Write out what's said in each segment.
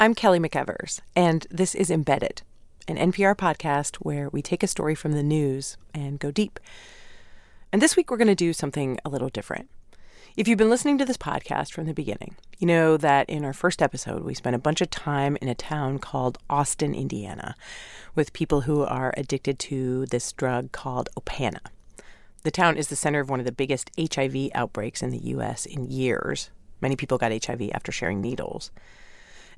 I'm Kelly McEvers, and this is Embedded, an NPR podcast where we take a story from the news and go deep. And this week we're going to do something a little different. If you've been listening to this podcast from the beginning, you know that in our first episode, we spent a bunch of time in a town called Austin, Indiana, with people who are addicted to this drug called Opana. The town is the center of one of the biggest HIV outbreaks in the U.S. in years. Many people got HIV after sharing needles.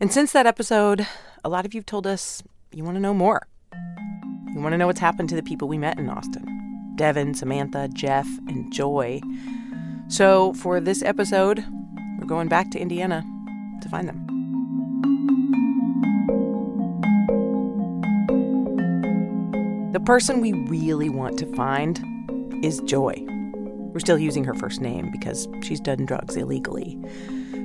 And since that episode, a lot of you have told us you want to know more. You want to know what's happened to the people we met in Austin Devin, Samantha, Jeff, and Joy. So for this episode, we're going back to Indiana to find them. The person we really want to find is Joy. We're still using her first name because she's done drugs illegally.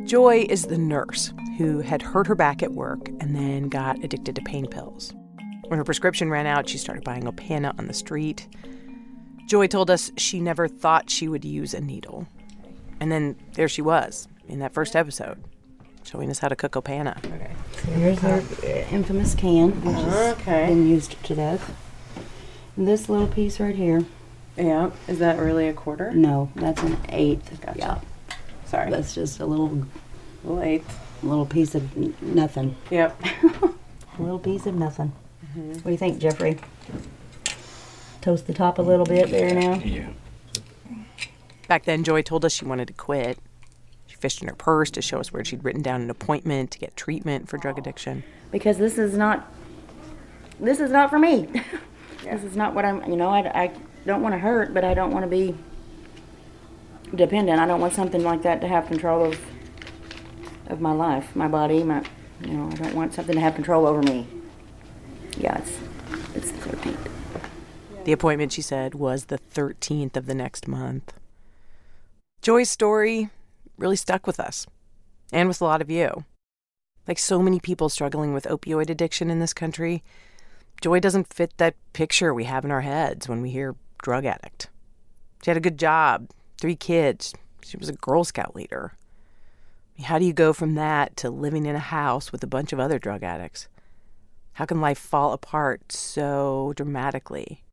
Joy is the nurse who had hurt her back at work and then got addicted to pain pills. When her prescription ran out, she started buying Opana on the street. Joy told us she never thought she would use a needle. And then there she was in that first episode, showing us how to cook Opana. Okay. So here's our infamous can, which has oh, Okay. been used to death. And this little piece right here, Yeah. Is that really a quarter? no, that's an eighth. Gotcha. Yeah, Sorry. that's just a little little eighth. Little piece of nothing. Yep. A little piece of nothing. Mm-hmm. What do you think, Jeffrey? Toast the top a little bit there now. Yeah. Back then, Joy told us she wanted to quit. She fished in her purse to show us where she'd written down an appointment to get treatment for drug addiction. Because this is not, this is not for me. This is not what I'm. You know, I, I don't want to hurt, but I don't want to be dependent. I don't want something like that to have control of of my life, my body, my. You know, I don't want something to have control over me. Yeah, it's it's the thirteenth. The appointment, she said, was the 13th of the next month. Joy's story really stuck with us and with a lot of you. Like so many people struggling with opioid addiction in this country, Joy doesn't fit that picture we have in our heads when we hear drug addict. She had a good job, three kids, she was a Girl Scout leader. How do you go from that to living in a house with a bunch of other drug addicts? How can life fall apart so dramatically?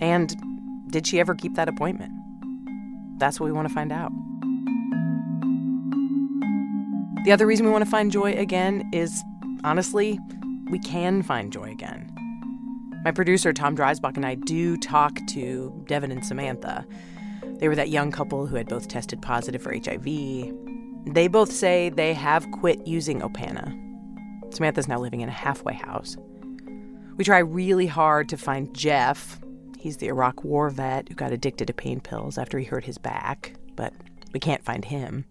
And did she ever keep that appointment? That's what we want to find out. The other reason we want to find Joy again is honestly, we can find Joy again. My producer, Tom Dreisbach, and I do talk to Devin and Samantha. They were that young couple who had both tested positive for HIV. They both say they have quit using Opana. Samantha's now living in a halfway house. We try really hard to find Jeff. He's the Iraq war vet who got addicted to pain pills after he hurt his back, but we can't find him.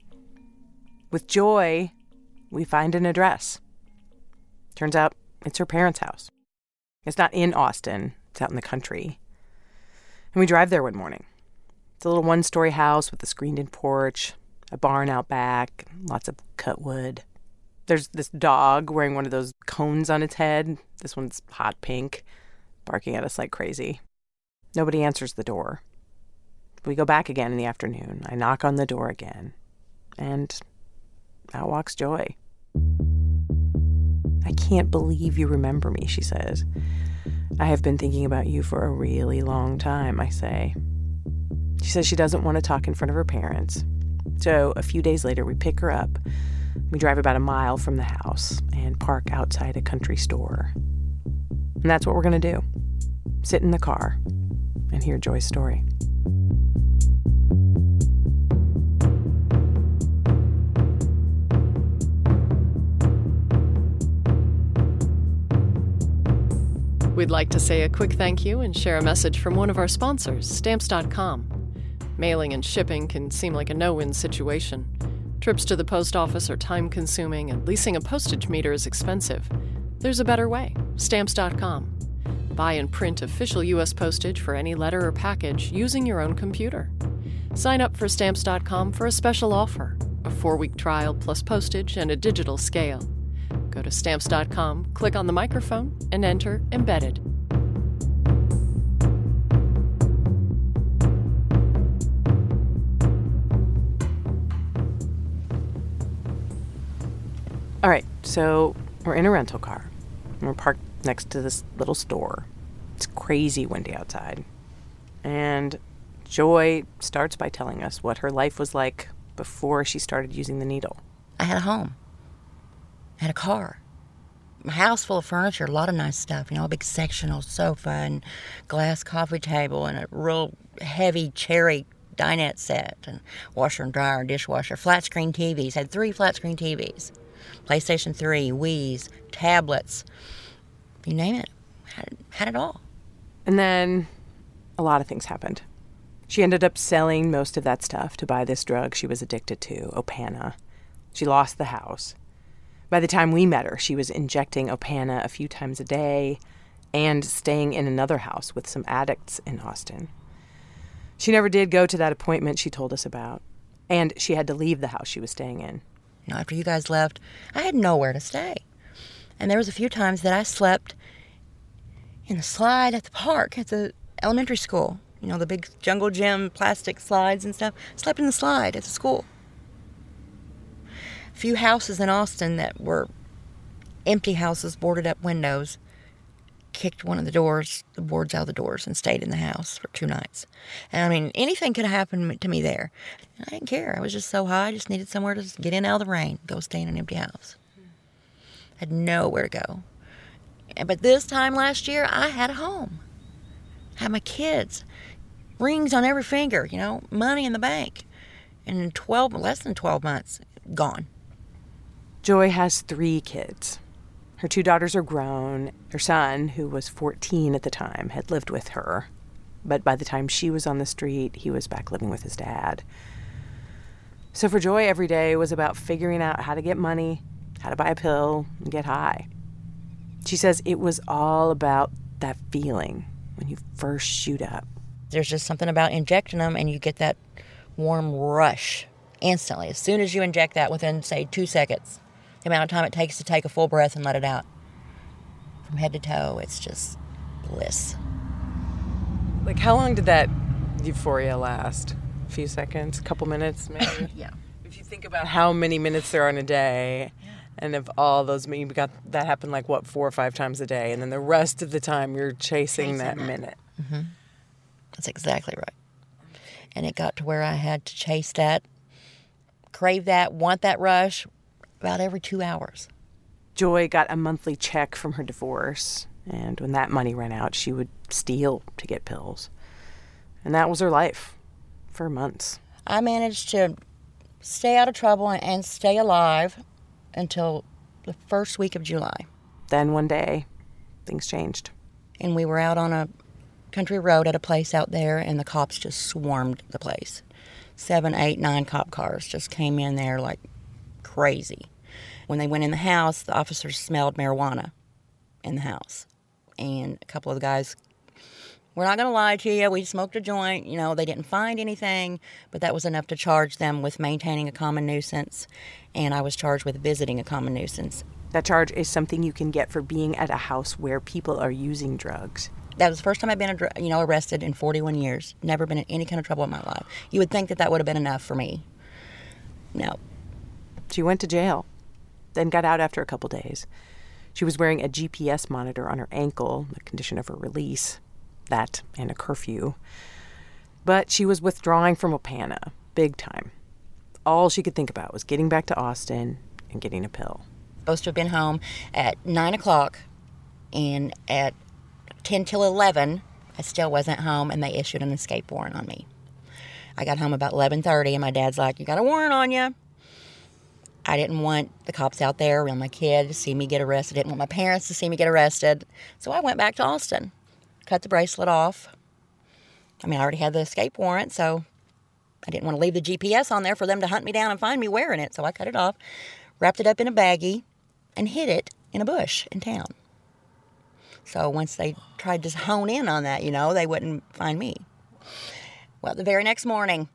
With Joy, we find an address. Turns out it's her parents' house. It's not in Austin, it's out in the country. And we drive there one morning. It's a little one story house with a screened in porch, a barn out back, lots of cut wood. There's this dog wearing one of those cones on its head. This one's hot pink, barking at us like crazy. Nobody answers the door. We go back again in the afternoon. I knock on the door again. And out walks Joy. I can't believe you remember me, she says. I have been thinking about you for a really long time, I say. She says she doesn't want to talk in front of her parents. So a few days later, we pick her up. We drive about a mile from the house and park outside a country store. And that's what we're going to do sit in the car and hear Joy's story. We'd like to say a quick thank you and share a message from one of our sponsors, Stamps.com. Mailing and shipping can seem like a no win situation. Trips to the post office are time consuming, and leasing a postage meter is expensive. There's a better way Stamps.com. Buy and print official U.S. postage for any letter or package using your own computer. Sign up for Stamps.com for a special offer a four week trial plus postage and a digital scale. Go to Stamps.com, click on the microphone, and enter Embedded. All right, so we're in a rental car. We're parked next to this little store. It's crazy windy outside. And Joy starts by telling us what her life was like before she started using the needle. I had a home. I had a car. A house full of furniture, a lot of nice stuff, you know, a big sectional sofa and glass coffee table and a real heavy cherry dinette set and washer and dryer and dishwasher, flat screen TVs, had three flat screen TVs, PlayStation 3, Wii's, tablets, you name it, had, had it all. And then a lot of things happened. She ended up selling most of that stuff to buy this drug she was addicted to, Opana. She lost the house. By the time we met her, she was injecting Opana a few times a day and staying in another house with some addicts in Austin. She never did go to that appointment she told us about, and she had to leave the house she was staying in. You know, after you guys left, I had nowhere to stay. And there was a few times that I slept in the slide at the park at the elementary school. You know, the big jungle gym plastic slides and stuff. Slept in the slide at the school. A few houses in Austin that were empty houses, boarded up windows. Kicked one of the doors, the boards out of the doors, and stayed in the house for two nights. And I mean, anything could happen to me there. And I didn't care. I was just so high, I just needed somewhere to get in out of the rain, go stay in an empty house. I had nowhere to go. But this time last year, I had a home. I had my kids, rings on every finger, you know, money in the bank. And in 12, less than 12 months, gone. Joy has three kids. Her two daughters are grown. Her son, who was 14 at the time, had lived with her. But by the time she was on the street, he was back living with his dad. So for Joy, every day was about figuring out how to get money, how to buy a pill, and get high. She says it was all about that feeling when you first shoot up. There's just something about injecting them and you get that warm rush instantly. As soon as you inject that, within, say, two seconds, the amount of time it takes to take a full breath and let it out. From head to toe, it's just bliss. Like, how long did that euphoria last? A few seconds? A couple minutes, maybe? yeah. If you think about how many minutes there are in a day, and if all those, you got that happened like what four or five times a day, and then the rest of the time you're chasing, Chasing that that. minute. Mm-hmm. That's exactly right. And it got to where I had to chase that, crave that, want that rush about every two hours. Joy got a monthly check from her divorce, and when that money ran out, she would steal to get pills. And that was her life for months. I managed to stay out of trouble and stay alive until the first week of July. Then one day, things changed. And we were out on a country road at a place out there, and the cops just swarmed the place. Seven, eight, nine cop cars just came in there like crazy. When they went in the house, the officers smelled marijuana in the house. And a couple of the guys, we're not going to lie to you, we smoked a joint. You know, they didn't find anything, but that was enough to charge them with maintaining a common nuisance. And I was charged with visiting a common nuisance. That charge is something you can get for being at a house where people are using drugs. That was the first time I've been, you know, arrested in 41 years. Never been in any kind of trouble in my life. You would think that that would have been enough for me. No. She went to jail, then got out after a couple days. She was wearing a GPS monitor on her ankle, the condition of her release, that and a curfew. But she was withdrawing from Opana, big time. All she could think about was getting back to Austin and getting a pill. Supposed to have been home at 9 o'clock, and at 10 till 11, I still wasn't home, and they issued an escape warrant on me. I got home about 11:30, and my dad's like, "You got a warrant on you." I didn't want the cops out there around my kid to see me get arrested. I didn't want my parents to see me get arrested. So I went back to Austin, cut the bracelet off. I mean, I already had the escape warrant, so I didn't want to leave the GPS on there for them to hunt me down and find me wearing it. So I cut it off, wrapped it up in a baggie, and hid it in a bush in town. So once they tried to hone in on that, you know, they wouldn't find me. Well, the very next morning,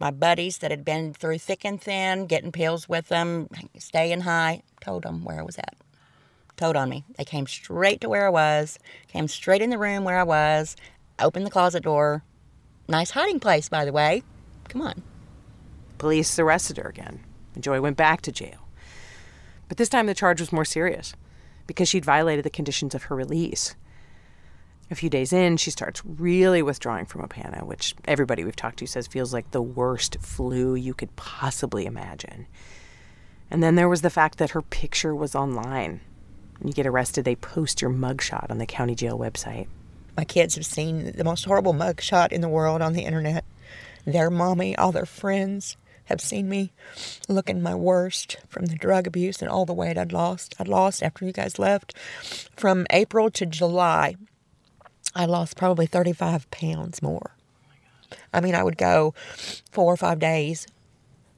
my buddies that had been through thick and thin, getting pills with them, staying high, told them where I was at. Told on me. They came straight to where I was, came straight in the room where I was, opened the closet door. Nice hiding place, by the way. Come on. Police arrested her again, and Joy went back to jail. But this time the charge was more serious because she'd violated the conditions of her release. A few days in, she starts really withdrawing from Opana, which everybody we've talked to says feels like the worst flu you could possibly imagine. And then there was the fact that her picture was online. When you get arrested, they post your mugshot on the county jail website. My kids have seen the most horrible mugshot in the world on the internet. Their mommy, all their friends have seen me looking my worst from the drug abuse and all the weight I'd lost. I'd lost after you guys left. From April to July, I lost probably 35 pounds more. I mean, I would go four or five days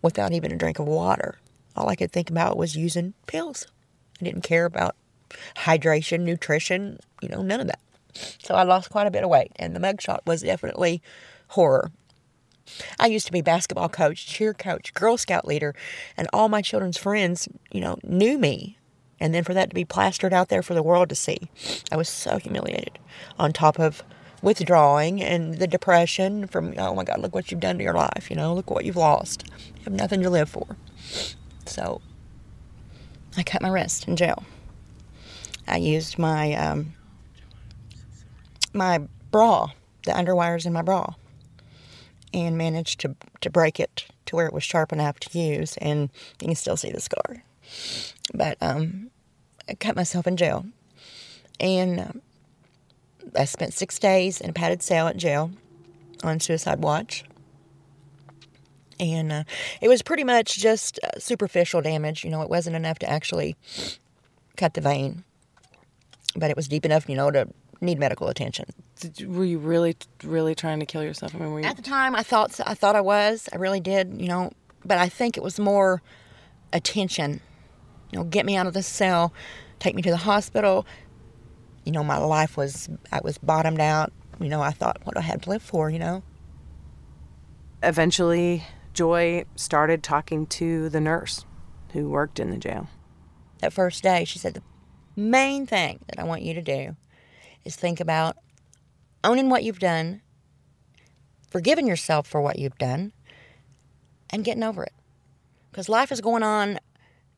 without even a drink of water. All I could think about was using pills. I didn't care about hydration, nutrition, you know, none of that. So I lost quite a bit of weight, and the mugshot was definitely horror. I used to be basketball coach, cheer coach, Girl Scout leader, and all my children's friends, you know, knew me. And then for that to be plastered out there for the world to see, I was so humiliated. On top of withdrawing and the depression from, oh my God, look what you've done to your life, you know, look what you've lost. You have nothing to live for. So I cut my wrist in jail. I used my um, my bra, the underwires in my bra, and managed to to break it to where it was sharp enough to use, and you can still see the scar. But um, I cut myself in jail, and um, I spent six days in a padded cell at jail on suicide watch. And uh, it was pretty much just uh, superficial damage. You know, it wasn't enough to actually cut the vein, but it was deep enough, you know, to need medical attention. Did, were you really, really trying to kill yourself? I mean, were you... At the time, I thought I thought I was. I really did, you know. But I think it was more attention. You know, get me out of this cell, take me to the hospital. You know, my life was I was bottomed out. You know, I thought what I had to live for. You know. Eventually, Joy started talking to the nurse who worked in the jail. That first day, she said the main thing that I want you to do is think about owning what you've done, forgiving yourself for what you've done, and getting over it. Because life is going on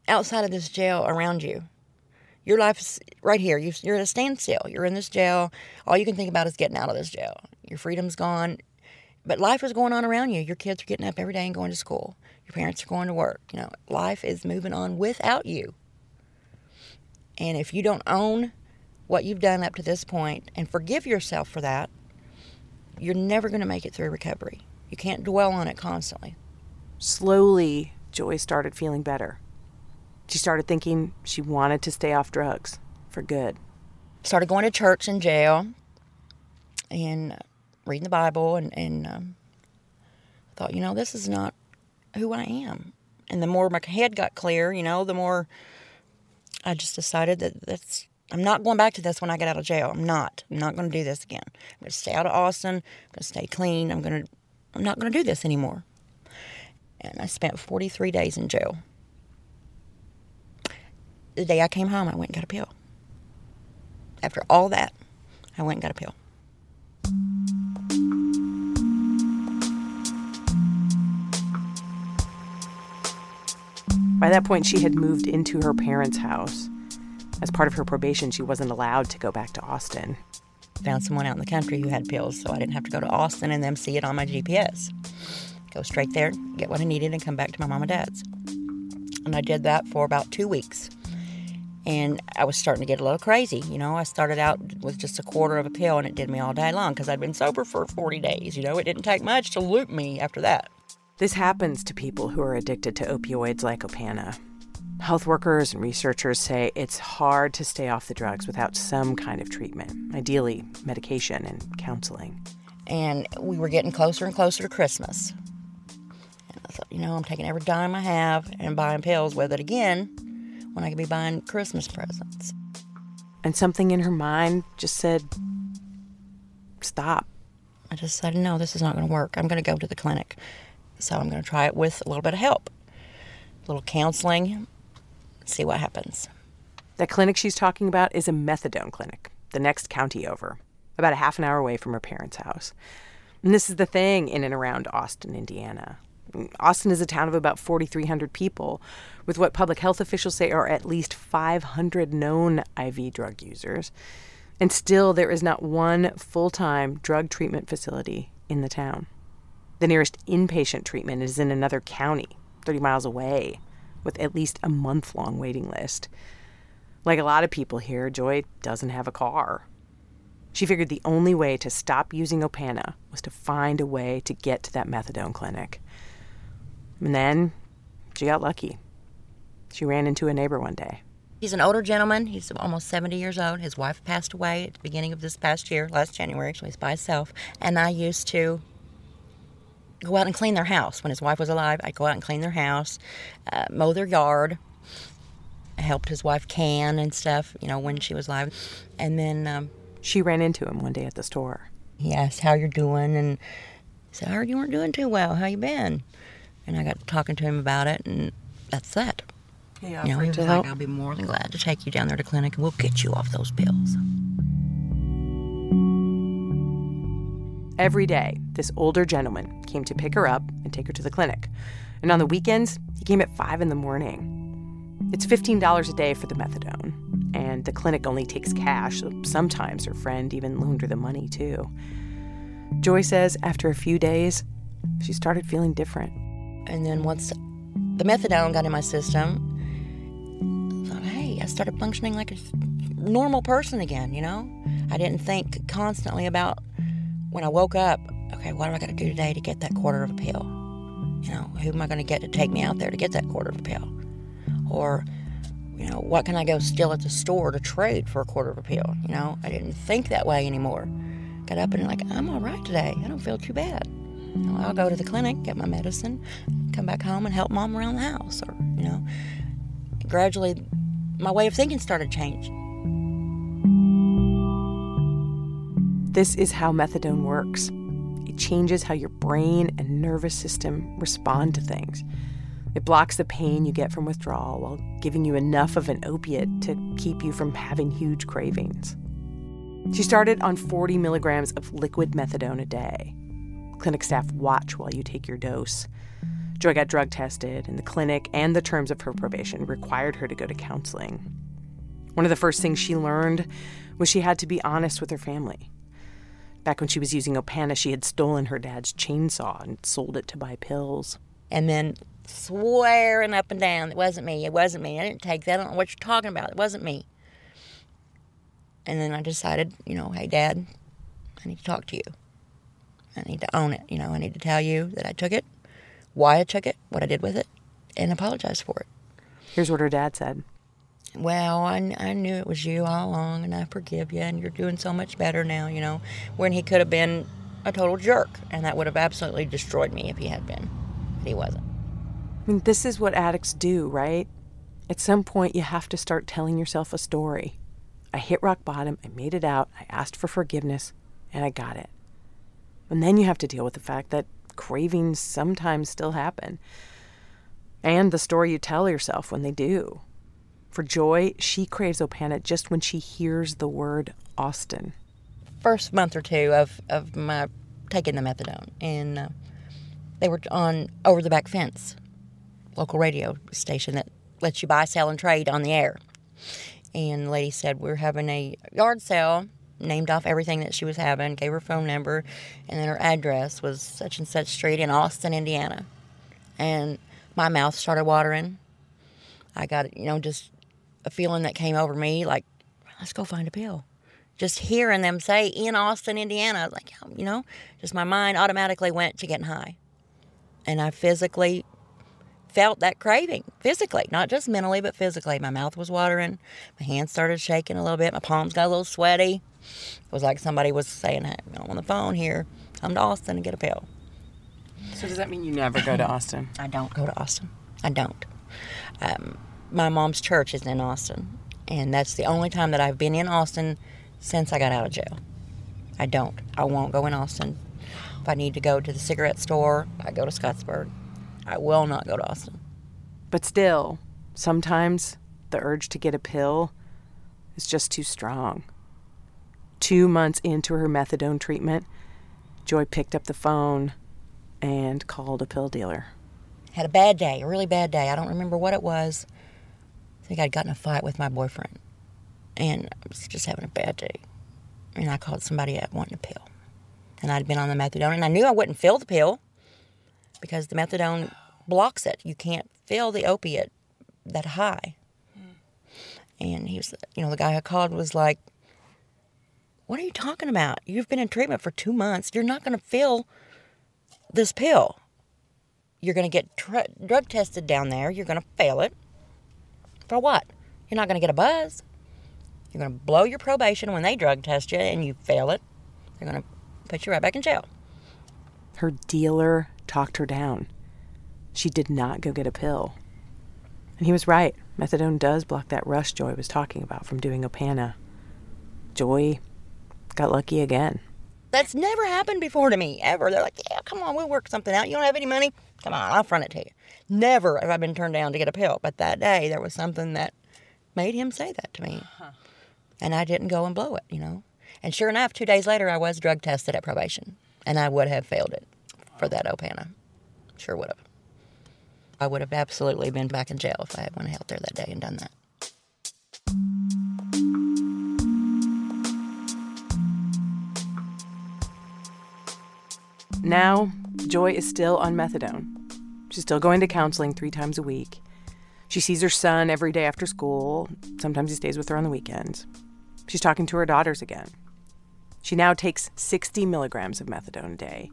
outside of this jail around you. Your life is right here. You're at a standstill. You're in this jail. All you can think about is getting out of this jail. Your freedom's gone. But life is going on around you. Your kids are getting up every day and going to school. Your parents are going to work. You know, life is moving on without you. And if you don't own what you've done up to this point and forgive yourself for that, you're never going to make it through recovery. You can't dwell on it constantly. Slowly, Joy started feeling better. She started thinking she wanted to stay off drugs for good. Started going to church in jail and reading the Bible and, and um, thought, you know, this is not who I am. And the more my head got clear, you know, the more I just decided that that's I'm not going back to this when I get out of jail. I'm not. I'm not going to do this again. I'm going to stay out of Austin. I'm going to stay clean. I'm going to. I'm not going to do this anymore. And I spent 43 days in jail. The day I came home, I went and got a pill. After all that, I went and got a pill. By that point, she had moved into her parents' house. As part of her probation, she wasn't allowed to go back to Austin. Found someone out in the country who had pills, so I didn't have to go to Austin and then see it on my GPS. Go straight there, get what I needed, and come back to my mom and dad's. And I did that for about two weeks. And I was starting to get a little crazy. You know, I started out with just a quarter of a pill, and it did me all day long because I'd been sober for 40 days. You know, it didn't take much to loop me after that. This happens to people who are addicted to opioids like Opana. Health workers and researchers say it's hard to stay off the drugs without some kind of treatment, ideally, medication and counseling. And we were getting closer and closer to Christmas. And I thought, you know, I'm taking every dime I have and buying pills with it again when I could be buying Christmas presents. And something in her mind just said, stop. I just said, no, this is not going to work. I'm going to go to the clinic. So I'm going to try it with a little bit of help, a little counseling, see what happens. The clinic she's talking about is a methadone clinic, the next county over, about a half an hour away from her parents' house. And this is the thing in and around Austin, Indiana. Austin is a town of about 4,300 people, with what public health officials say are at least 500 known IV drug users. And still, there is not one full time drug treatment facility in the town. The nearest inpatient treatment is in another county, 30 miles away, with at least a month long waiting list. Like a lot of people here, Joy doesn't have a car. She figured the only way to stop using Opana was to find a way to get to that methadone clinic. And then she got lucky. She ran into a neighbor one day. He's an older gentleman. He's almost 70 years old. His wife passed away at the beginning of this past year, last January, so he's by himself. And I used to go out and clean their house. When his wife was alive, I'd go out and clean their house, uh, mow their yard, I helped his wife can and stuff, you know, when she was alive. And then um, she ran into him one day at the store. He asked how you're doing, and he said, "I heard you weren't doing too well. How you been?" And I got talking to him about it, and that's that. He you know, he was like, "I'll be more than glad to take you down there to clinic, and we'll get you off those pills." Every day, this older gentleman came to pick her up and take her to the clinic. And on the weekends, he came at 5 in the morning. It's $15 a day for the methadone, and the clinic only takes cash, so sometimes her friend even loaned her the money, too. Joy says after a few days, she started feeling different. And then once the methadone got in my system, I thought, hey, I started functioning like a normal person again, you know? I didn't think constantly about when I woke up, okay, what am I going to do today to get that quarter of a pill? You know, who am I going to get to take me out there to get that quarter of a pill? Or, you know, what can I go steal at the store to trade for a quarter of a pill? You know, I didn't think that way anymore. Got up and like, I'm all right today. I don't feel too bad. I'll go to the clinic, get my medicine, come back home and help mom around the house. Or, you know, gradually my way of thinking started changing. This is how methadone works. It changes how your brain and nervous system respond to things. It blocks the pain you get from withdrawal while giving you enough of an opiate to keep you from having huge cravings. She started on 40 milligrams of liquid methadone a day. Clinic staff watch while you take your dose. Joy got drug tested, and the clinic and the terms of her probation required her to go to counseling. One of the first things she learned was she had to be honest with her family. Back when she was using Opana, she had stolen her dad's chainsaw and sold it to buy pills. And then swearing up and down, it wasn't me, it wasn't me. I didn't take that. I don't know what you're talking about. It wasn't me. And then I decided, you know, hey, Dad, I need to talk to you. I need to own it. You know, I need to tell you that I took it, why I took it, what I did with it, and apologize for it. Here's what her dad said. Well, I, I knew it was you all along, and I forgive you, and you're doing so much better now, you know, when he could have been a total jerk, and that would have absolutely destroyed me if he had been. But he wasn't. I mean, this is what addicts do, right? At some point, you have to start telling yourself a story. I hit rock bottom, I made it out, I asked for forgiveness, and I got it. And then you have to deal with the fact that cravings sometimes still happen. And the story you tell yourself when they do. For Joy, she craves Opana just when she hears the word Austin. First month or two of, of my taking the methadone, and uh, they were on Over the Back Fence local radio station that lets you buy, sell, and trade on the air. And the lady said, We're having a yard sale, named off everything that she was having, gave her phone number, and then her address was such and such street in Austin, Indiana. And my mouth started watering. I got, you know, just a feeling that came over me like, let's go find a pill. Just hearing them say in Austin, Indiana, like, you know, just my mind automatically went to getting high. And I physically felt that craving physically, not just mentally, but physically. My mouth was watering. My hands started shaking a little bit. My palms got a little sweaty. It was like somebody was saying, hey, I'm on the phone here. Come to Austin and get a pill. So, does that mean you never go to Austin? I don't go to Austin. I don't. Um, my mom's church is in Austin, and that's the only time that I've been in Austin since I got out of jail. I don't. I won't go in Austin. If I need to go to the cigarette store, I go to Scottsburg. I will not go to Austin. But still, sometimes the urge to get a pill is just too strong. Two months into her methadone treatment, Joy picked up the phone and called a pill dealer. had a bad day, a really bad day. I don't remember what it was. I think I'd gotten a fight with my boyfriend, and I was just having a bad day. And I called somebody up wanting a pill, and I'd been on the methadone, and I knew I wouldn't feel the pill because the methadone blocks it. You can't feel the opiate that high. And he was, you know, the guy I called was like, What are you talking about? You've been in treatment for two months. You're not going to feel this pill. You're going to get tr- drug tested down there. You're going to fail it. For what? You're not going to get a buzz. You're going to blow your probation when they drug test you and you fail it. They're going to put you right back in jail. Her dealer talked her down. She did not go get a pill. And he was right. Methadone does block that rush Joy was talking about from doing Opana. Joy got lucky again. That's never happened before to me, ever. They're like, yeah, come on, we'll work something out. You don't have any money? Come on, I'll front it to you. Never have I been turned down to get a pill. But that day, there was something that made him say that to me. Uh-huh. And I didn't go and blow it, you know. And sure enough, two days later, I was drug tested at probation. And I would have failed it for that Opana. Sure would have. I would have absolutely been back in jail if I had went out there that day and done that. Now, Joy is still on methadone. She's still going to counseling three times a week. She sees her son every day after school. Sometimes he stays with her on the weekends. She's talking to her daughters again. She now takes 60 milligrams of methadone a day.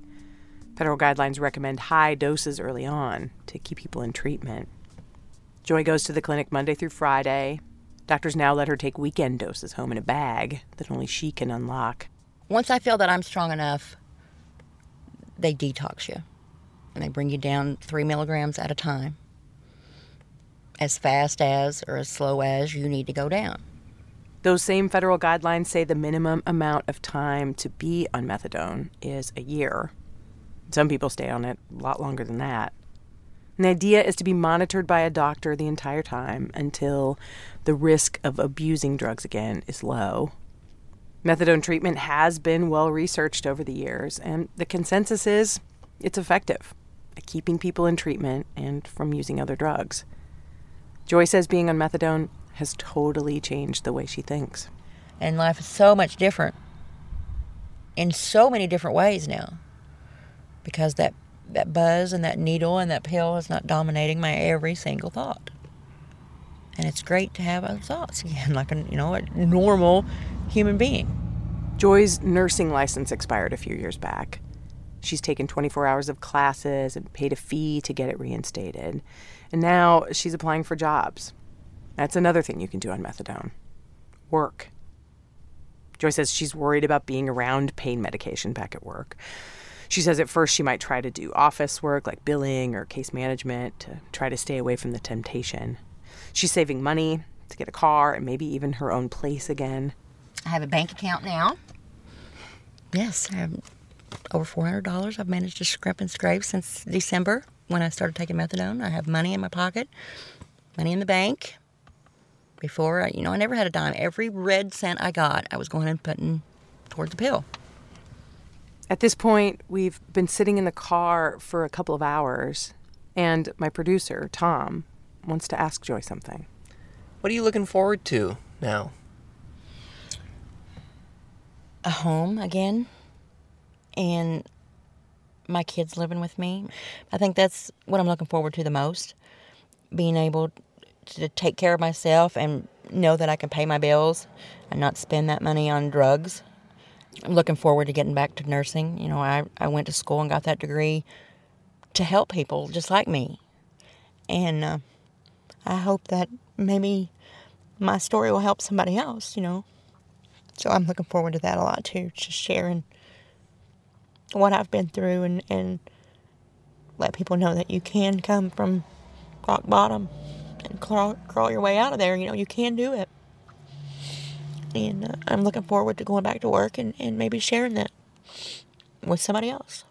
Federal guidelines recommend high doses early on to keep people in treatment. Joy goes to the clinic Monday through Friday. Doctors now let her take weekend doses home in a bag that only she can unlock. Once I feel that I'm strong enough, they detox you and they bring you down three milligrams at a time, as fast as or as slow as you need to go down. Those same federal guidelines say the minimum amount of time to be on methadone is a year. Some people stay on it a lot longer than that. And the idea is to be monitored by a doctor the entire time until the risk of abusing drugs again is low. Methadone treatment has been well researched over the years, and the consensus is it's effective at keeping people in treatment and from using other drugs. Joy says being on methadone has totally changed the way she thinks. And life is so much different in so many different ways now because that, that buzz and that needle and that pill is not dominating my every single thought. And it's great to have other thoughts again, like a, you know, a normal human being. Joy's nursing license expired a few years back. She's taken 24 hours of classes and paid a fee to get it reinstated. And now she's applying for jobs. That's another thing you can do on methadone work. Joy says she's worried about being around pain medication back at work. She says at first she might try to do office work like billing or case management to try to stay away from the temptation. She's saving money to get a car and maybe even her own place again. I have a bank account now. Yes, I have over $400 I've managed to scrape and scrape since December when I started taking methadone. I have money in my pocket, money in the bank. Before, you know, I never had a dime. Every red cent I got, I was going and putting toward the pill. At this point, we've been sitting in the car for a couple of hours, and my producer, Tom, wants to ask Joy something. What are you looking forward to now? A home again, and my kids living with me. I think that's what I'm looking forward to the most. Being able to take care of myself and know that I can pay my bills and not spend that money on drugs. I'm looking forward to getting back to nursing. You know, I, I went to school and got that degree to help people just like me. And uh, I hope that maybe my story will help somebody else, you know. So I'm looking forward to that a lot too, just sharing what I've been through and, and let people know that you can come from rock bottom and crawl, crawl your way out of there. You know, you can do it. And uh, I'm looking forward to going back to work and, and maybe sharing that with somebody else.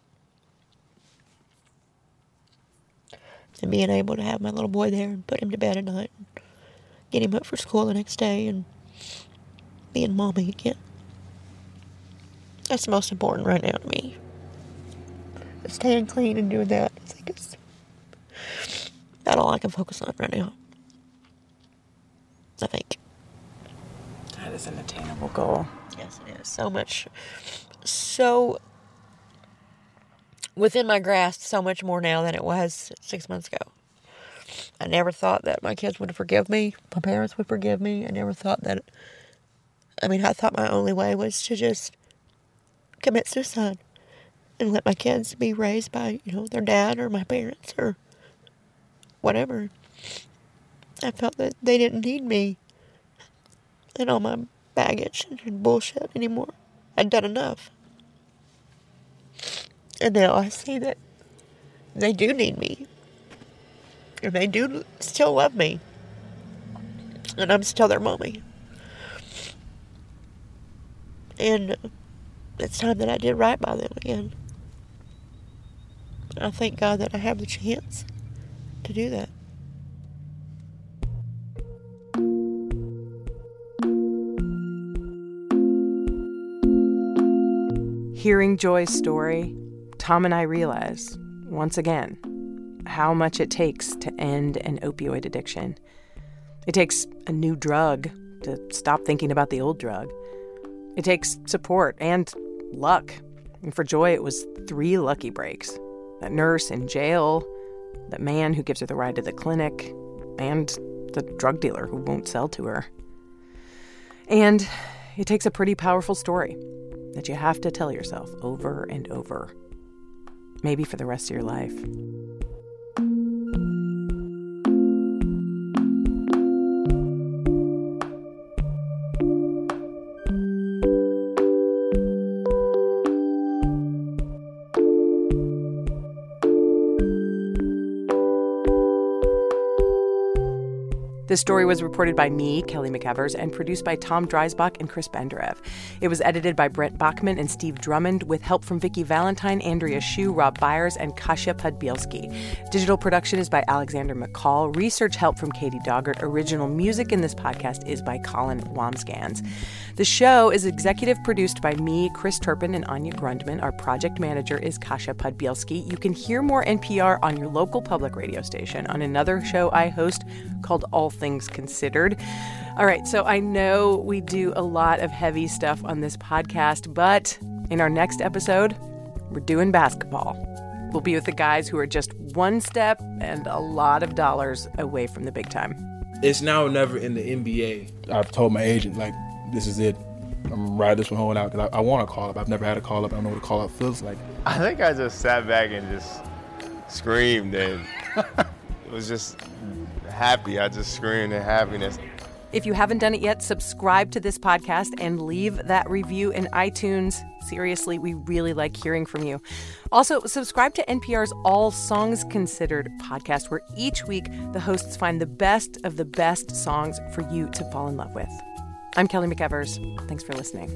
And being able to have my little boy there and put him to bed at night and get him up for school the next day and being mommy again. That's the most important right now to me. Staying clean and doing that. I think it's all I can focus on right now. I think. That is an attainable goal. Yes, it is. So much, so within my grasp, so much more now than it was six months ago. I never thought that my kids would forgive me, my parents would forgive me. I never thought that. I mean, I thought my only way was to just commit suicide and let my kids be raised by, you know, their dad or my parents or whatever. I felt that they didn't need me and all my baggage and bullshit anymore. I'd done enough. And now I see that they do need me. And they do still love me. And I'm still their mommy. And it's time that I did right by them again. I thank God that I have the chance to do that. Hearing Joy's story, Tom and I realize, once again, how much it takes to end an opioid addiction. It takes a new drug to stop thinking about the old drug. It takes support and luck. And for Joy, it was three lucky breaks that nurse in jail, that man who gives her the ride to the clinic, and the drug dealer who won't sell to her. And it takes a pretty powerful story that you have to tell yourself over and over, maybe for the rest of your life. This story was reported by me, Kelly McEvers, and produced by Tom Dreisbach and Chris Benderev. It was edited by Brent Baughman and Steve Drummond, with help from Vicki Valentine, Andrea Hsu, Rob Byers, and Kasia Podbielski. Digital production is by Alexander McCall. Research help from Katie Doggart. Original music in this podcast is by Colin Wambsgans. The show is executive produced by me, Chris Turpin, and Anya Grundmann. Our project manager is Kasia Podbielski. You can hear more NPR on your local public radio station on another show I host called All Things Things considered. All right, so I know we do a lot of heavy stuff on this podcast, but in our next episode, we're doing basketball. We'll be with the guys who are just one step and a lot of dollars away from the big time. It's now or never in the NBA. I've told my agent, like, this is it. I'm riding this one home out because I, I want to call up. I've never had a call up. I don't know what a call up feels like. I think I just sat back and just screamed and it was just happy. I just screamed in happiness. If you haven't done it yet, subscribe to this podcast and leave that review in iTunes. Seriously, we really like hearing from you. Also, subscribe to NPR's All Songs Considered podcast, where each week the hosts find the best of the best songs for you to fall in love with. I'm Kelly McEvers. Thanks for listening.